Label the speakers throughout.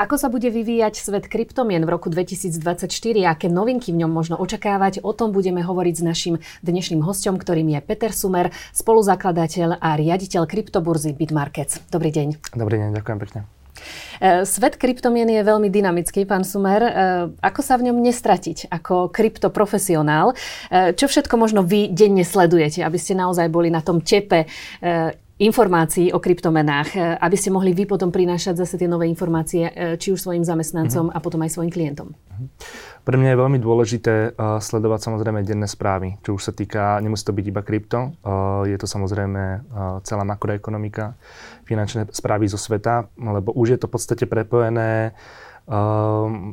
Speaker 1: Ako sa bude vyvíjať svet kryptomien v roku 2024, aké novinky v ňom možno očakávať, o tom budeme hovoriť s našim dnešným hostom, ktorým je Peter Sumer, spoluzakladateľ a riaditeľ kryptoburzy Bitmarkets. Dobrý deň.
Speaker 2: Dobrý deň, ďakujem pekne.
Speaker 1: E, svet kryptomien je veľmi dynamický, pán Sumer. E, ako sa v ňom nestratiť ako kryptoprofesionál? E, čo všetko možno vy denne sledujete, aby ste naozaj boli na tom tepe informácií o kryptomenách, e, aby ste mohli vy potom prinášať zase tie nové informácie, e, či už svojim zamestnancom uh-huh. a potom aj svojim klientom. Uh-huh.
Speaker 2: Pre mňa je veľmi dôležité uh, sledovať samozrejme denné správy, čo už sa týka, nemusí to byť iba krypto, uh, je to samozrejme uh, celá makroekonomika, finančné správy zo sveta, lebo už je to v podstate prepojené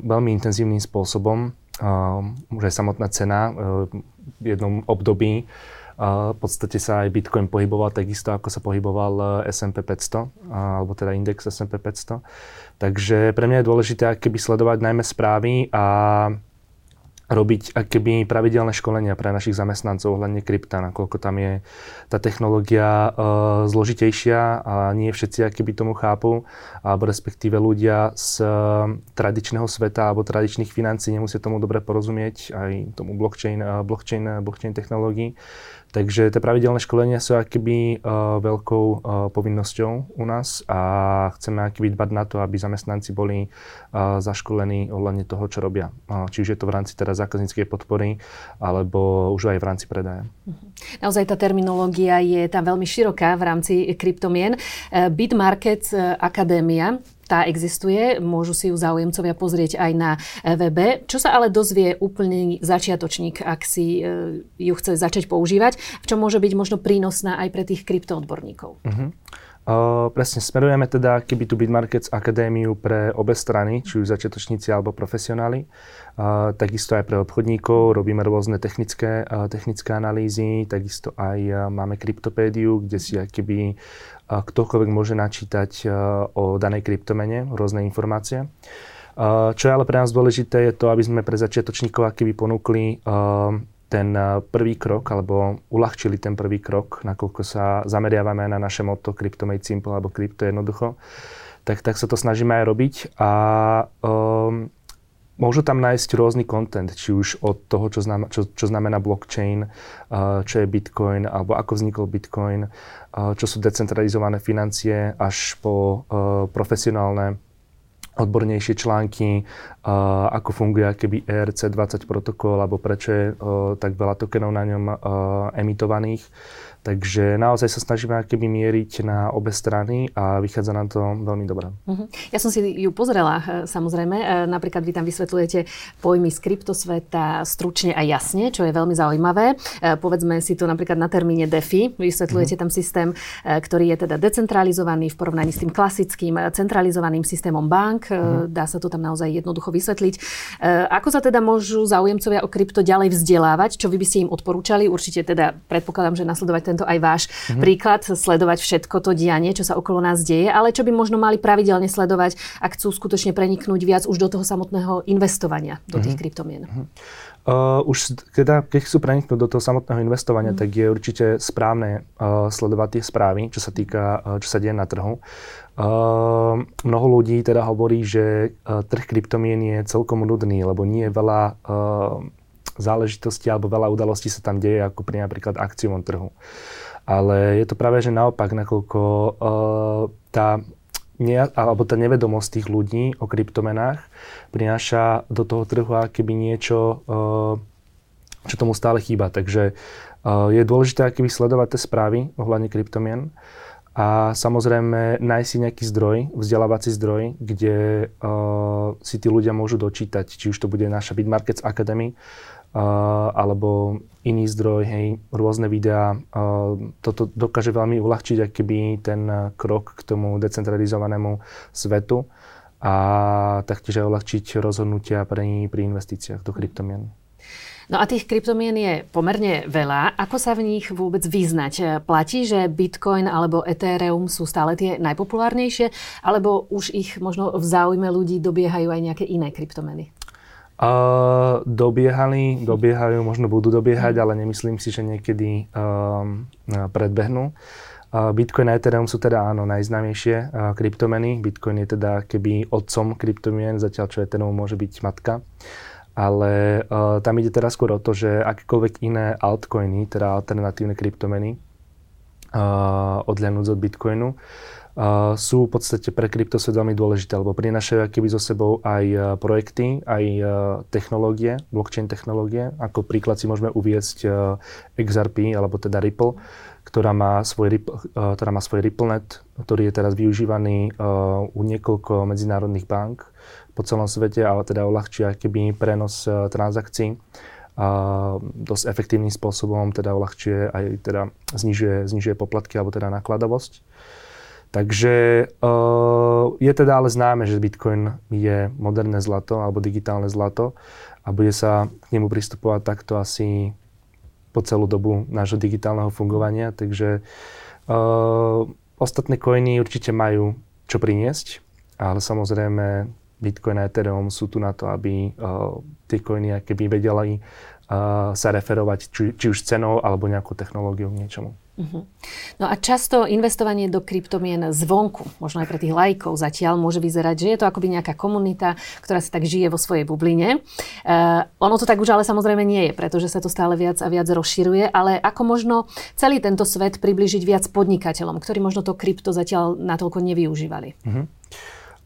Speaker 2: veľmi intenzívnym spôsobom. Už aj samotná cena v jednom období v podstate sa aj Bitcoin pohyboval takisto, ako sa pohyboval e, S&P 500, alebo teda index S&P 500. Takže pre mňa je dôležité keby sledovať najmä správy a robiť akéby pravidelné školenia pre našich zamestnancov ohľadne krypta, nakoľko tam je tá technológia e, zložitejšia a nie všetci akéby tomu chápu, alebo respektíve ľudia z e, tradičného sveta alebo tradičných financí nemusia tomu dobre porozumieť, aj tomu blockchain, e, blockchain, blockchain technológií. Takže tie pravidelné školenia sú akoby uh, veľkou uh, povinnosťou u nás a chceme akoby dbať na to, aby zamestnanci boli uh, zaškolení ohľadne toho, čo robia. Uh, či už je to v rámci teda zákazníckej podpory, alebo už aj v rámci predaja. Mhm.
Speaker 1: Naozaj tá terminológia je tam veľmi široká v rámci kryptomien. Bitmarket Akadémia tá existuje, môžu si ju záujemcovia pozrieť aj na e, webe. Čo sa ale dozvie úplný začiatočník, ak si e, ju chce začať používať, v čom môže byť možno prínosná aj pre tých kryptoodborníkov? Uh-huh.
Speaker 2: Uh, presne, smerujeme teda keby tu Bitmarkets Akadémiu pre obe strany, či už začiatočníci alebo profesionáli. Uh, takisto aj pre obchodníkov robíme rôzne technické, uh, technické analýzy, takisto aj máme kryptopédiu, kde si keby ktokoľvek môže načítať o danej kryptomene rôzne informácie. Čo je ale pre nás dôležité, je to, aby sme pre začiatočníkov keby ponúkli ten eh, prvý krok, alebo uľahčili ten prvý krok, nakoľko sa zameriavame na naše motto Crypto Made Simple, alebo Crypto jednoducho, tak, tak sa to snažíme aj robiť. A um, môžu tam nájsť rôzny content, či už od toho, čo, znam, čo, čo znamená blockchain, uh, čo je Bitcoin, alebo ako vznikol Bitcoin, uh, čo sú decentralizované financie, až po profesionálne odbornejšie články, ako funguje keby ERC20 protokol, alebo prečo je tak veľa tokenov na ňom emitovaných. Takže naozaj sa snažíme keby mieriť na obe strany a vychádza nám to veľmi dobre. Uh-huh.
Speaker 1: Ja som si ju pozrela, e, samozrejme. E, napríklad vy tam vysvetľujete pojmy z kryptosveta stručne a jasne, čo je veľmi zaujímavé. E, povedzme si to napríklad na termíne DeFi. Vysvetľujete uh-huh. tam systém, ktorý je teda decentralizovaný v porovnaní s tým klasickým centralizovaným systémom bank. Uh-huh. Dá sa to tam naozaj jednoducho vysvetliť. Ako sa teda môžu záujemcovia o krypto ďalej vzdelávať? Čo vy by ste im odporúčali? Určite teda predpokladám, že nasledovať tento aj váš mm-hmm. príklad, sledovať všetko to dianie, čo sa okolo nás deje, ale čo by možno mali pravidelne sledovať, ak chcú skutočne preniknúť viac už do toho samotného investovania do tých mm-hmm. kryptomien. Mm-hmm.
Speaker 2: Uh, už teda, keď chcú preniknúť do toho samotného investovania, mm. tak je určite správne uh, sledovať tie správy, čo sa týka, uh, čo sa deje na trhu. Uh, mnoho ľudí teda hovorí, že uh, trh kryptomien je celkom nudný, lebo nie je veľa uh, záležitosti alebo veľa udalostí sa tam deje, ako pri napríklad akciovom trhu. Ale je to práve, že naopak, nakoľko uh, tá nie, alebo tá nevedomosť tých ľudí o kryptomenách prináša do toho trhu keby niečo, uh, čo tomu stále chýba. Takže uh, je dôležité keby sledovať tie správy ohľadne kryptomien a samozrejme nájsť si nejaký zdroj, vzdelávací zdroj, kde si tí ľudia môžu dočítať, či už to bude naša Bitmarkets Academy, alebo iný zdroj, hej, rôzne videá. Toto dokáže veľmi uľahčiť akýby ten krok k tomu decentralizovanému svetu a taktiež aj uľahčiť rozhodnutia pri, pri investíciách do kryptomien.
Speaker 1: No a tých kryptomien je pomerne veľa. Ako sa v nich vôbec vyznať? Platí, že Bitcoin alebo Ethereum sú stále tie najpopulárnejšie, alebo už ich možno v záujme ľudí dobiehajú aj nejaké iné kryptomeny?
Speaker 2: Uh, dobiehali, dobiehajú, možno budú dobiehať, ale nemyslím si, že niekedy um, predbehnú. Bitcoin a Ethereum sú teda áno najznámejšie kryptomeny. Bitcoin je teda keby otcom kryptomien, zatiaľ čo Ethereum môže byť matka. Ale uh, tam ide teraz skôr o to, že akékoľvek iné altcoiny, teda alternatívne kryptomeny, odhľadnúť od Bitcoinu, sú v podstate pre kryptosvet veľmi dôležité, lebo prinášajú keby so sebou aj projekty, aj technológie, blockchain technológie. Ako príklad si môžeme uviesť uh, XRP, alebo teda Ripple, ktorá má svoj, Ripple, ktorá má svoj RippleNet, ktorý je teraz využívaný u niekoľko medzinárodných bank po celom svete, ale teda uľahčia keby prenos transakcií dosť efektívnym spôsobom teda uľahčuje aj teda znižuje, znižuje poplatky alebo teda nakladovosť. Takže uh, je teda ale známe, že Bitcoin je moderné zlato alebo digitálne zlato a bude sa k nemu pristupovať takto asi po celú dobu nášho digitálneho fungovania. Takže uh, ostatné coiny určite majú čo priniesť, ale samozrejme Bitcoin a Ethereum sú tu na to, aby uh, tie coiny keby vedeli uh, sa referovať či, či už cenou alebo nejakou technológiou k niečomu. Uh-huh.
Speaker 1: No a často investovanie do kryptomien zvonku, možno aj pre tých lajkov zatiaľ, môže vyzerať, že je to akoby nejaká komunita, ktorá si tak žije vo svojej bubline. Uh, ono to tak už ale samozrejme nie je, pretože sa to stále viac a viac rozširuje, ale ako možno celý tento svet približiť viac podnikateľom, ktorí možno to krypto zatiaľ natoľko nevyužívali. Uh-huh.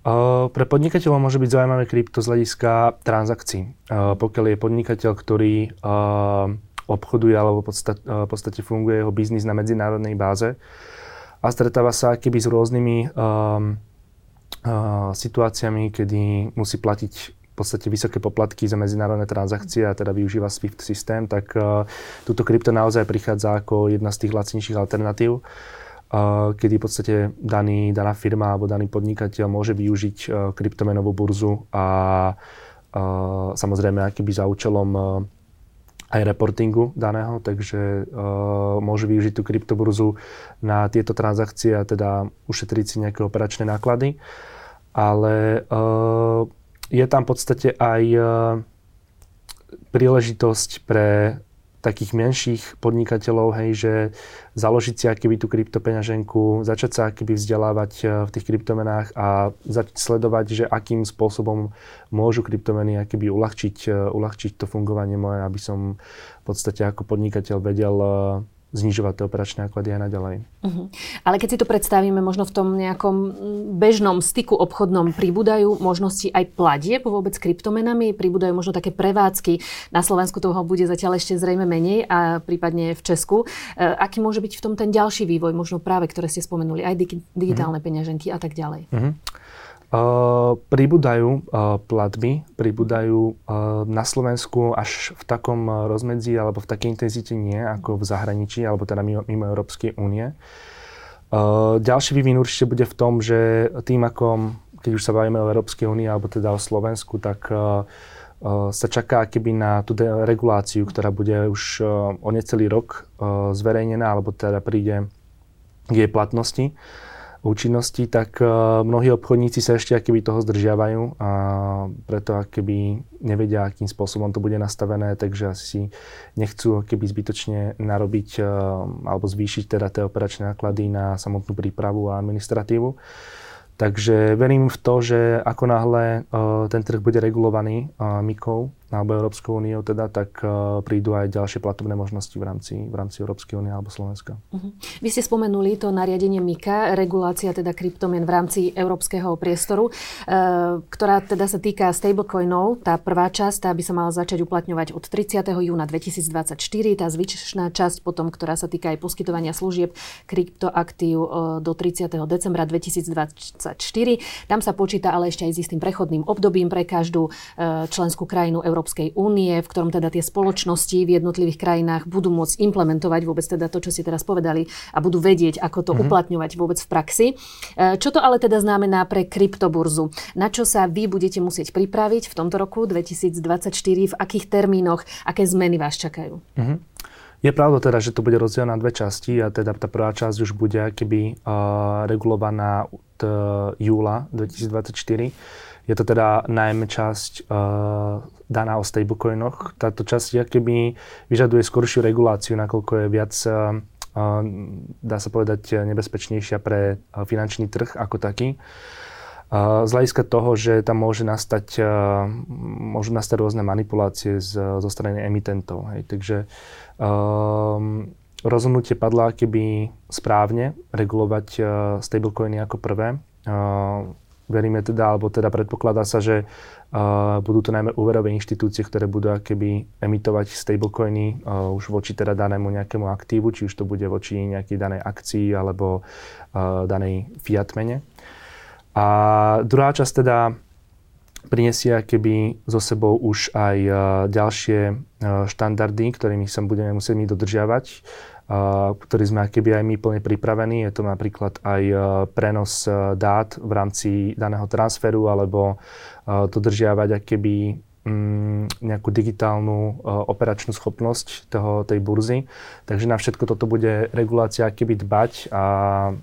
Speaker 2: Uh, pre podnikateľov môže byť zaujímavé krypto z hľadiska transakcií. Uh, pokiaľ je podnikateľ, ktorý uh, obchoduje alebo v podstate, funguje jeho biznis na medzinárodnej báze a stretáva sa keby s rôznymi uh, situáciami, kedy musí platiť v podstate vysoké poplatky za medzinárodné transakcie a teda využíva SWIFT systém, tak uh, túto krypto naozaj prichádza ako jedna z tých lacnejších alternatív kedy v podstate daný, daná firma alebo daný podnikateľ môže využiť e, kryptomenovú burzu a samozrejme akýby za účelom e, aj reportingu daného, takže uh, môže využiť tú kryptoburzu na tieto transakcie a teda ušetriť si nejaké operačné náklady. Ale uh, je tam v podstate aj uh, príležitosť pre takých menších podnikateľov, hej, že založiť si akýby tú kryptopeňaženku, začať sa akýby vzdelávať eh, v tých kryptomenách a začať sledovať, že akým spôsobom môžu kryptomeny akýby uľahčiť, eh, uľahčiť to fungovanie moje, aby som v podstate ako podnikateľ vedel eh, znižovať tie operačné náklady aj naďalej. Uh-huh.
Speaker 1: Ale keď si to predstavíme, možno v tom nejakom bežnom styku obchodnom pribúdajú možnosti aj platieb vôbec kryptomenami, pribúdajú možno také prevádzky. Na Slovensku toho bude zatiaľ ešte zrejme menej a prípadne v Česku. E, aký môže byť v tom ten ďalší vývoj, možno práve, ktoré ste spomenuli, aj digitálne uh-huh. peňaženky a tak ďalej? Uh-huh.
Speaker 2: Uh, pribúdajú uh, platby, pribúdajú uh, na Slovensku až v takom rozmedzi alebo v takej intenzite nie ako v zahraničí alebo teda mimo, mimo Európskej únie. Ďalší vývin určite bude v tom, že tým ako, keď už sa bavíme o Európskej únii alebo teda o Slovensku, tak sa čaká keby na tú reguláciu, ktorá bude už o necelý rok zverejnená alebo teda príde k jej platnosti. Účinnosti, tak uh, mnohí obchodníci sa ešte akéby toho zdržiavajú a preto akéby nevedia, akým spôsobom to bude nastavené, takže asi si nechcú keby zbytočne narobiť uh, alebo zvýšiť teda tie operačné náklady na samotnú prípravu a administratívu. Takže verím v to, že ako náhle uh, ten trh bude regulovaný MIKou alebo Európskou úniou, teda, tak uh, prídu aj ďalšie platobné možnosti v rámci, v rámci Európskej únie alebo Slovenska. Uh-huh.
Speaker 1: Vy ste spomenuli to nariadenie MIKA, regulácia teda kryptomien v rámci európskeho priestoru, uh, ktorá teda sa týka stablecoinov. Tá prvá časť, tá by sa mala začať uplatňovať od 30. júna 2024, tá zvyšná časť potom, ktorá sa týka aj poskytovania služieb kryptoaktív uh, do 30. decembra 2024 2024. Tam sa počíta ale ešte aj s istým prechodným obdobím pre každú členskú krajinu Európskej únie, v ktorom teda tie spoločnosti v jednotlivých krajinách budú môcť implementovať vôbec teda to, čo ste teraz povedali a budú vedieť, ako to mm-hmm. uplatňovať vôbec v praxi. E, čo to ale teda znamená pre kryptoburzu? Na čo sa vy budete musieť pripraviť v tomto roku 2024, v akých termínoch, aké zmeny vás čakajú? Mm-hmm.
Speaker 2: Je pravda teda, že to bude rozdelené na dve časti a teda tá prvá časť už bude keby uh, regulovaná od uh, júla 2024. Je to teda najmä časť uh, daná o stablecoinoch. Táto časť keby vyžaduje skoršiu reguláciu, nakoľko je viac uh, dá sa povedať, nebezpečnejšia pre finančný trh ako taký. Z hľadiska toho, že tam môže nastať, môžu nastať rôzne manipulácie z, zo strany emitentov. Hej. Takže um, rozhodnutie padlo keby správne regulovať stablecoiny ako prvé. Uh, veríme teda, alebo teda predpokladá sa, že uh, budú to najmä úverové inštitúcie, ktoré budú keby emitovať stablecoiny uh, už voči teda danému nejakému aktívu, či už to bude voči nejakej danej akcii alebo uh, danej fiat mene. A druhá časť teda prinesie keby so sebou už aj ďalšie štandardy, ktorými sa budeme musieť my dodržiavať, ktorý sme keby aj my plne pripravení. Je to napríklad aj uh, prenos uh, dát v rámci daného transferu alebo uh, dodržiavať keby um, nejakú digitálnu operačnú schopnosť toho, tej burzy. Takže na všetko toto bude regulácia keby dbať a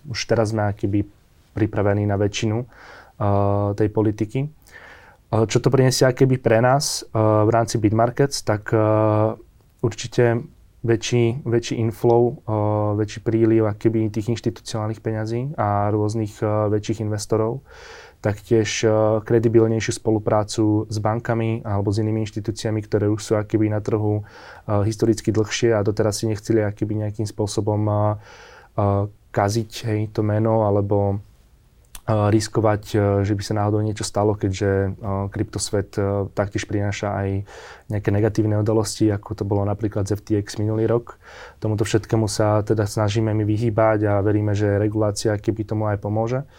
Speaker 2: už teraz sme keby pripravení na väčšinu tej politiky. Čo to prinesie keby pre nás v rámci Bitmarkets, tak určite väčší, väčší inflow, uh, väčší príliv keby tých inštitucionálnych peňazí a rôznych uh, väčších investorov. Taktiež uh, kredibilnejšiu spoluprácu s bankami alebo s inými inštitúciami, ktoré už sú akoby na trhu historicky dlhšie a doteraz si nechceli akoby nejakým spôsobom kaziť hej, to meno alebo riskovať, e, že by sa náhodou niečo stalo, keďže e, kryptosvet e, taktiež prináša aj nejaké negatívne udalosti, ako to bolo napríklad z FTX minulý rok. Tomuto všetkému sa teda snažíme my vyhýbať a veríme, že regulácia keby tomu aj pomôže.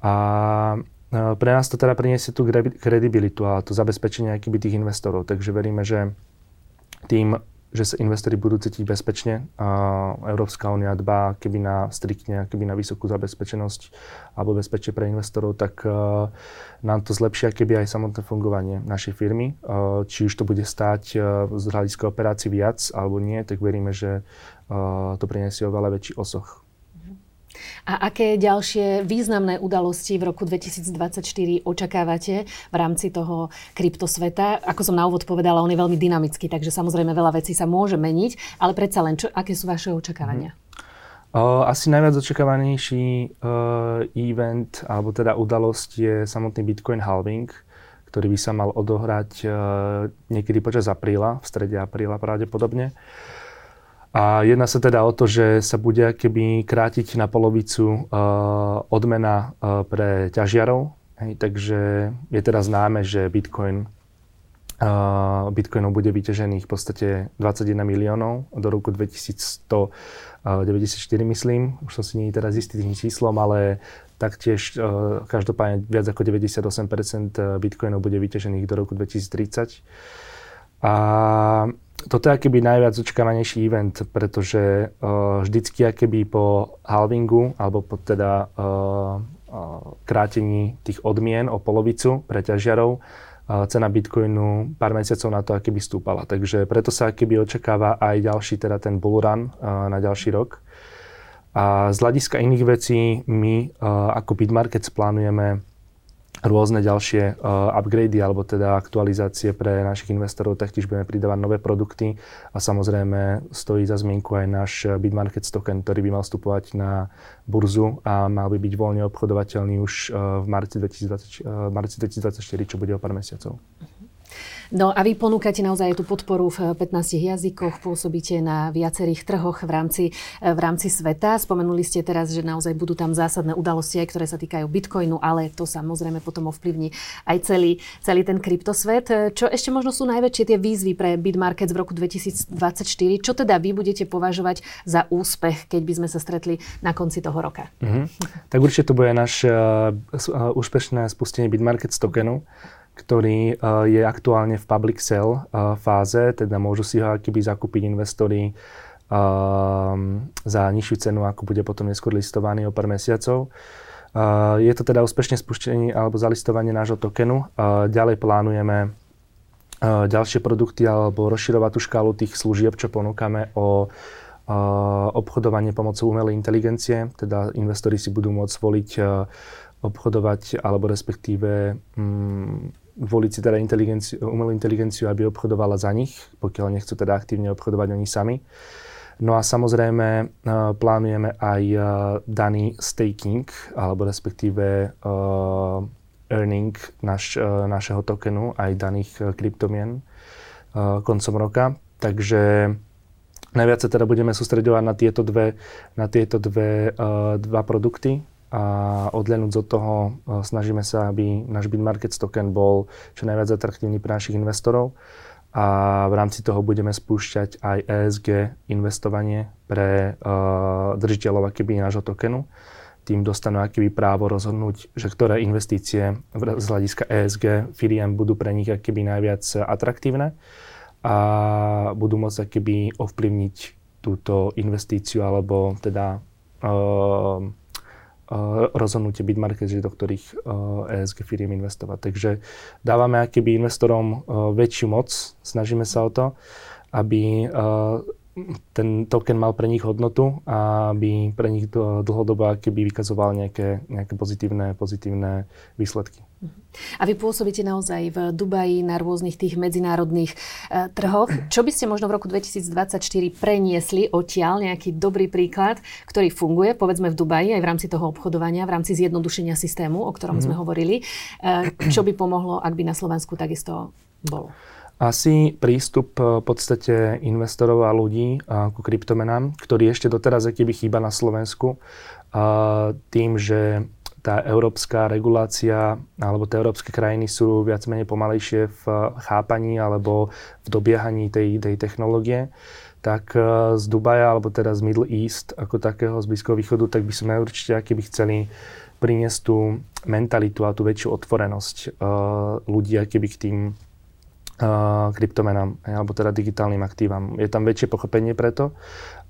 Speaker 2: A pre nás to teda priniesie tú kredibilitu a to zabezpečenie keby tých investorov. Takže veríme, že tým že sa investori budú cítiť bezpečne. A Európska únia dbá keby na striktne, keby na vysokú zabezpečenosť alebo bezpečie pre investorov, tak uh, nám to zlepšia keby aj samotné fungovanie našej firmy. Uh, či už to bude stáť uh, z hľadiska operácií viac alebo nie, tak veríme, že to priniesie oveľa väčší osoch
Speaker 1: a aké ďalšie významné udalosti v roku 2024 očakávate v rámci toho kryptosveta? Ako som na úvod povedala, on je veľmi dynamický, takže samozrejme veľa vecí sa môže meniť, ale predsa len, čo, aké sú vaše očakávania? Mm.
Speaker 2: Asi najviac očakávanejší uh, event, alebo teda udalosť je samotný Bitcoin halving, ktorý by sa mal odohrať uh, niekedy počas apríla, v strede apríla pravdepodobne. A jedná sa teda o to, že sa bude keby krátiť na polovicu uh, odmena uh, pre ťažiarov. Hej, takže je teda známe, že Bitcoin uh, Bitcoinov bude vyťažených v podstate 21 miliónov do roku 2194, myslím. Už som si nie teraz istý tým číslom, ale taktiež každopádne viac ako 98% Bitcoinov bude vyťažených do roku 2030. A toto je akoby najviac očakávanejší event, pretože uh, vždycky akoby po halvingu, alebo po teda uh, uh, krátení tých odmien o polovicu pre ťažiarov, uh, cena Bitcoinu pár mesiacov na to akoby stúpala. Takže preto sa akoby očakáva aj ďalší, teda ten bull run uh, na ďalší rok. A z hľadiska iných vecí my uh, ako Bitmarkets plánujeme rôzne ďalšie uh, upgrady alebo teda aktualizácie pre našich investorov, taktiež budeme pridávať nové produkty a samozrejme stojí za zmienku aj náš Bitmarket token, ktorý by mal vstupovať na burzu a mal by byť voľne obchodovateľný už uh, v marci, 2020, uh, marci 2024, čo bude o pár mesiacov.
Speaker 1: No a vy ponúkate naozaj tú podporu v 15 jazykoch, pôsobíte na viacerých trhoch v rámci, v rámci sveta. Spomenuli ste teraz, že naozaj budú tam zásadné udalosti, aj ktoré sa týkajú Bitcoinu, ale to samozrejme potom ovplyvní aj celý, celý ten kryptosvet. Čo ešte možno sú najväčšie tie výzvy pre Bitmarkets v roku 2024? Čo teda vy budete považovať za úspech, keď by sme sa stretli na konci toho roka? Mm-hmm.
Speaker 2: Tak určite to bude náš uh, uh, úspešné spustenie Bitmarkets tokenu ktorý uh, je aktuálne v public sale uh, fáze, teda môžu si ho akýby zakúpiť investori uh, za nižšiu cenu, ako bude potom neskôr listovaný o pár mesiacov. Uh, je to teda úspešne spuštenie alebo zalistovanie nášho tokenu. Ďalej plánujeme ďalšie produkty alebo rozširovať tú škálu tých služieb, čo ponúkame o obchodovanie pomocou umelej inteligencie, teda investori si budú môcť voliť obchodovať alebo respektíve mm, voliť si teda inteligenciu, umelú inteligenciu, aby obchodovala za nich, pokiaľ nechcú teda aktívne obchodovať oni sami. No a samozrejme plánujeme aj daný staking, alebo respektíve earning naš, našeho tokenu, aj daných kryptomien koncom roka. Takže najviac sa teda budeme sústredovať na tieto dve, na tieto dve, dva produkty, a odlenúť od toho snažíme sa, aby náš Bitmarkets token bol čo najviac atraktívny pre našich investorov a v rámci toho budeme spúšťať aj ESG investovanie pre uh, držiteľov akýby nášho tokenu. Tým dostanú akýby právo rozhodnúť, že ktoré investície z hľadiska ESG firiem budú pre nich akýby najviac atraktívne a budú môcť akýby ovplyvniť túto investíciu alebo teda uh, rozhodnutie Bitmarket, že do ktorých ESG firiem investovať. Takže dávame akýby investorom väčšiu moc, snažíme sa o to, aby ten token mal pre nich hodnotu a aby pre nich dlhodobo keby vykazoval nejaké, nejaké pozitívne, pozitívne výsledky.
Speaker 1: A vy pôsobíte naozaj v Dubaji na rôznych tých medzinárodných e, trhoch. Čo by ste možno v roku 2024 preniesli odtiaľ nejaký dobrý príklad, ktorý funguje, povedzme v Dubaji, aj v rámci toho obchodovania, v rámci zjednodušenia systému, o ktorom mm. sme hovorili. E, čo by pomohlo, ak by na Slovensku takisto bolo?
Speaker 2: Asi prístup e, v podstate investorov a ľudí ku kryptomenám, ktorý ešte doteraz aký by chýba na Slovensku, tým, že tá európska regulácia alebo tie európske krajiny sú viac menej pomalejšie v chápaní alebo v dobiehaní tej, tej technológie, tak z Dubaja alebo teda z Middle East ako takého, z Blízkoho východu, tak by sme určite aký by chceli priniesť tú mentalitu a tú väčšiu otvorenosť ľudí aký by k tým kryptomenám, alebo teda digitálnym aktívam. Je tam väčšie pochopenie preto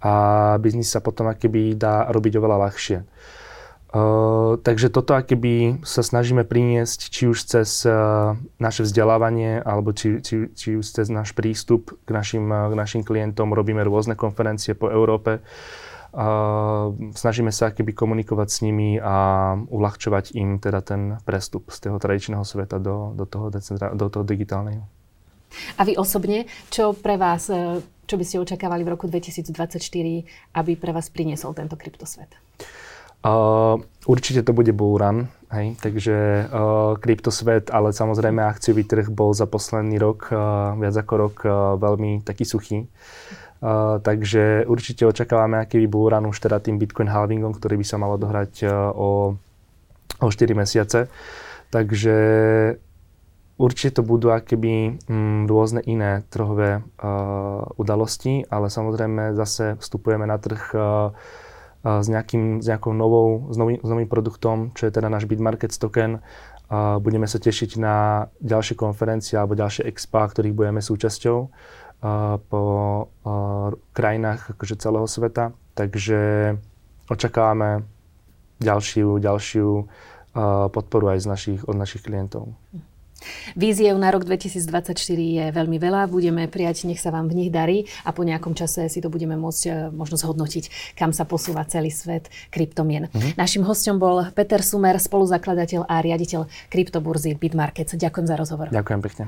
Speaker 2: a biznis sa potom akýby dá robiť oveľa ľahšie. Uh, takže toto akéby sa snažíme priniesť či už cez uh, naše vzdelávanie alebo či, či, či už cez náš prístup k našim, uh, k našim klientom. Robíme rôzne konferencie po Európe. Uh, snažíme sa akéby komunikovať s nimi a uľahčovať im teda ten prestup z toho tradičného sveta do, do, toho, do toho digitálneho.
Speaker 1: A vy osobne, čo pre vás, čo by ste očakávali v roku 2024, aby pre vás priniesol tento kryptosvet?
Speaker 2: Uh, určite to bude bullrun, hej, takže uh, kryptosvet, ale samozrejme akciový trh bol za posledný rok, uh, viac ako rok, uh, veľmi taký suchý. Uh, takže určite očakávame aký bullrun už teda tým Bitcoin halvingom, ktorý by sa malo dohrať uh, o, o 4 mesiace. Takže určite to budú akéby mm, rôzne iné trhové uh, udalosti, ale samozrejme zase vstupujeme na trh uh, s, nejakým, s nejakou novou, s, nový, s novým produktom, čo je teda náš Bitmarkets token. Budeme sa tešiť na ďalšie konferencie alebo ďalšie expa, ktorých budeme súčasťou po krajinách akože celého sveta. Takže očakávame ďalšiu, ďalšiu podporu aj z našich, od našich klientov.
Speaker 1: Víziev na rok 2024 je veľmi veľa, budeme prijať, nech sa vám v nich darí a po nejakom čase si to budeme môcť e, možno zhodnotiť, kam sa posúva celý svet kryptomien. Uh-huh. Našim hostom bol Peter Sumer, spoluzakladateľ a riaditeľ kryptoburzy Bitmarkets. Ďakujem za rozhovor.
Speaker 2: Ďakujem pekne.